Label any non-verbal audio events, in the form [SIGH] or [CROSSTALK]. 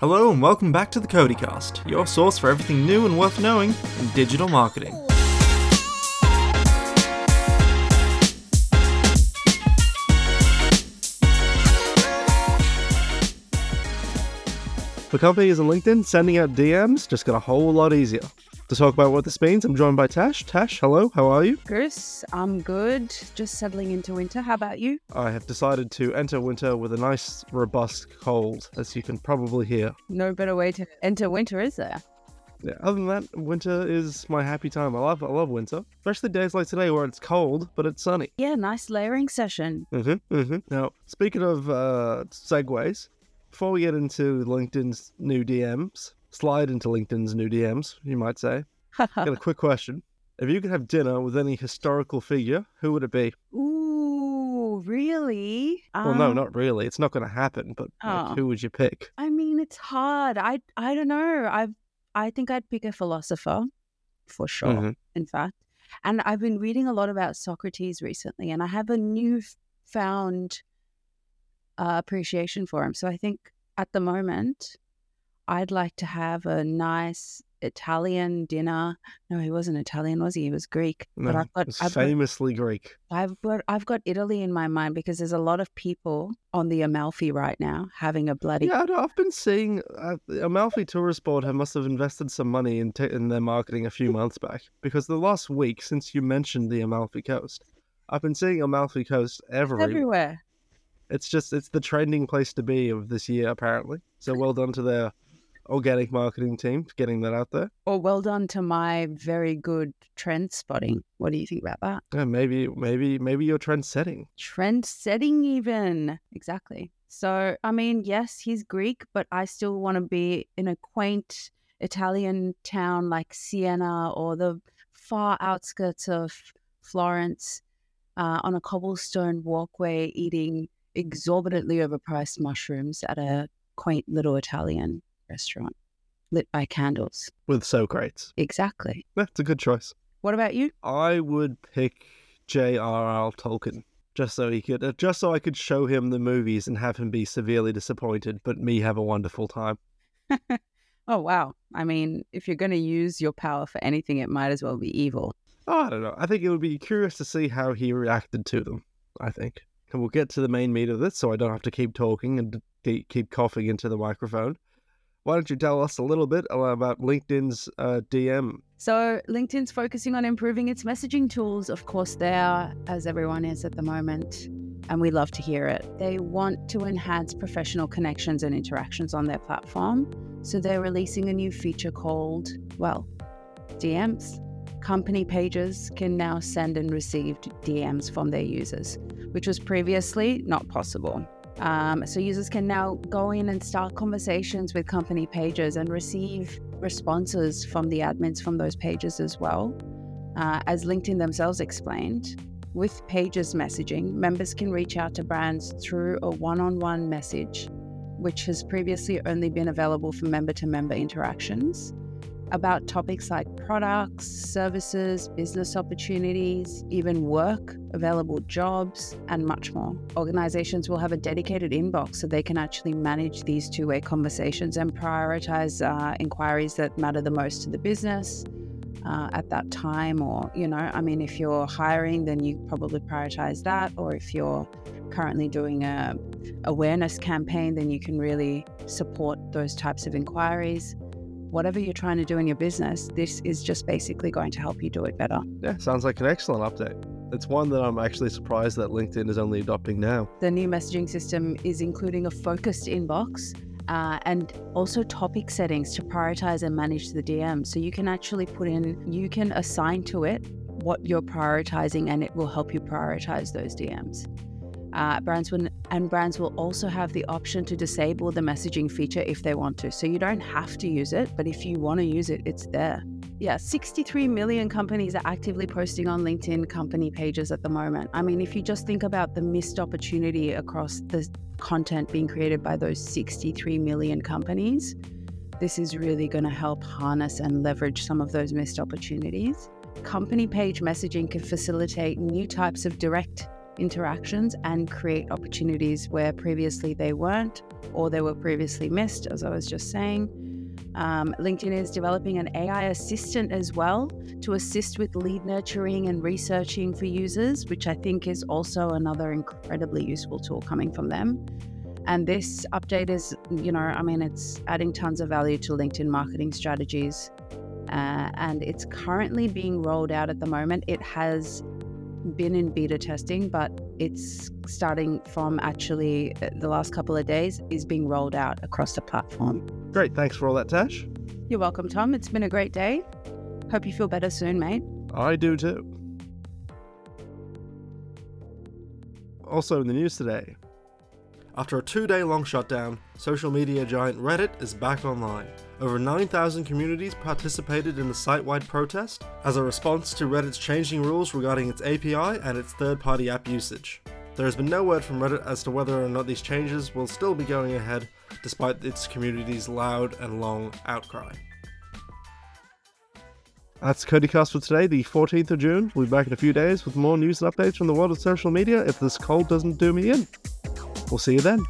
Hello and welcome back to the CODIcast, your source for everything new and worth knowing in digital marketing. For companies on LinkedIn, sending out DMs just got a whole lot easier. To talk about what this means, I'm joined by Tash. Tash, hello, how are you? Chris, I'm good. Just settling into winter. How about you? I have decided to enter winter with a nice, robust cold, as you can probably hear. No better way to enter winter, is there? Yeah, other than that, winter is my happy time. I love, I love winter, especially days like today where it's cold but it's sunny. Yeah, nice layering session. Mm-hmm, mm-hmm. Now, speaking of uh, segues, before we get into LinkedIn's new DMs, slide into LinkedIn's new DMs, you might say. [LAUGHS] Got a quick question. If you could have dinner with any historical figure, who would it be? Ooh, really? Well, no, Um, not really. It's not going to happen. But like, Oh. who would you pick? I mean, it's hard. I I don't know. I I think I'd pick a philosopher for sure. Mhm. In fact, and I've been reading a lot about Socrates recently, and I have a newfound uh, appreciation for him. So I think at the moment, I'd like to have a nice Italian dinner. No, he wasn't Italian, was he? He was Greek. No, but I've got, I've got famously Greek. I've got I've got Italy in my mind because there's a lot of people on the Amalfi right now having a bloody Yeah, I've been seeing uh, the Amalfi Tourist Board have must have invested some money in, t- in their marketing a few months back because the last week since you mentioned the Amalfi Coast, I've been seeing Amalfi Coast everywhere. everywhere. It's just it's the trending place to be of this year apparently. So well done to their organic marketing team for getting that out there. Or well done to my very good trend spotting. What do you think about that? Yeah, maybe maybe maybe you're trend setting. Trend setting, even. Exactly. So, I mean, yes, he's Greek, but I still want to be in a quaint Italian town like Siena or the far outskirts of Florence uh, on a cobblestone walkway eating exorbitantly overpriced mushrooms at a quaint little Italian restaurant lit by candles. with Socrates. Exactly. That's a good choice. What about you? I would pick J.R.R. Tolkien just so he could, uh, just so I could show him the movies and have him be severely disappointed, but me have a wonderful time. [LAUGHS] Oh, wow. I mean, if you're going to use your power for anything, it might as well be evil. Oh, I don't know. I think it would be curious to see how he reacted to them. I think, and we'll get to the main meat of this, so I don't have to keep talking and keep coughing into the microphone. Why don't you tell us a little bit about LinkedIn's uh, DM? So, LinkedIn's focusing on improving its messaging tools. Of course, they are, as everyone is at the moment, and we love to hear it. They want to enhance professional connections and interactions on their platform. So, they're releasing a new feature called, well, DMs. Company pages can now send and receive DMs from their users, which was previously not possible. Um, so users can now go in and start conversations with company pages and receive responses from the admins from those pages as well. Uh, as LinkedIn themselves explained, with pages messaging, members can reach out to brands through a one on one message, which has previously only been available for member to member interactions about topics like products, services, business opportunities, even work, available jobs, and much more. Organizations will have a dedicated inbox so they can actually manage these two way conversations and prioritize uh, inquiries that matter the most to the business. Uh, at that time, or you know, I mean, if you're hiring, then you probably prioritize that, or if you're currently doing a awareness campaign, then you can really support those types of inquiries whatever you're trying to do in your business, this is just basically going to help you do it better. Yeah, sounds like an excellent update. It's one that I'm actually surprised that LinkedIn is only adopting now. The new messaging system is including a focused inbox uh, and also topic settings to prioritize and manage the DM. So you can actually put in, you can assign to it what you're prioritizing and it will help you prioritize those DMs. Uh, brands will, and brands will also have the option to disable the messaging feature if they want to. So you don't have to use it, but if you want to use it, it's there. Yeah, 63 million companies are actively posting on LinkedIn company pages at the moment. I mean, if you just think about the missed opportunity across the content being created by those 63 million companies, this is really going to help harness and leverage some of those missed opportunities. Company page messaging can facilitate new types of direct interactions and create opportunities where previously they weren't or they were previously missed, as I was just saying. Um, LinkedIn is developing an AI assistant as well to assist with lead nurturing and researching for users, which I think is also another incredibly useful tool coming from them. And this update is, you know, I mean, it's adding tons of value to LinkedIn marketing strategies. Uh, and it's currently being rolled out at the moment. It has been in beta testing, but it's starting from actually uh, the last couple of days is being rolled out across the platform. Great. Thanks for all that, Tash. You're welcome, Tom. It's been a great day. Hope you feel better soon, mate. I do too. Also in the news today, after a two day long shutdown, social media giant Reddit is back online. Over 9,000 communities participated in the site wide protest as a response to Reddit's changing rules regarding its API and its third party app usage. There has been no word from Reddit as to whether or not these changes will still be going ahead despite its community's loud and long outcry. That's CODIcast for today, the 14th of June. We'll be back in a few days with more news and updates from the world of social media if this cold doesn't do me in. We'll see you then.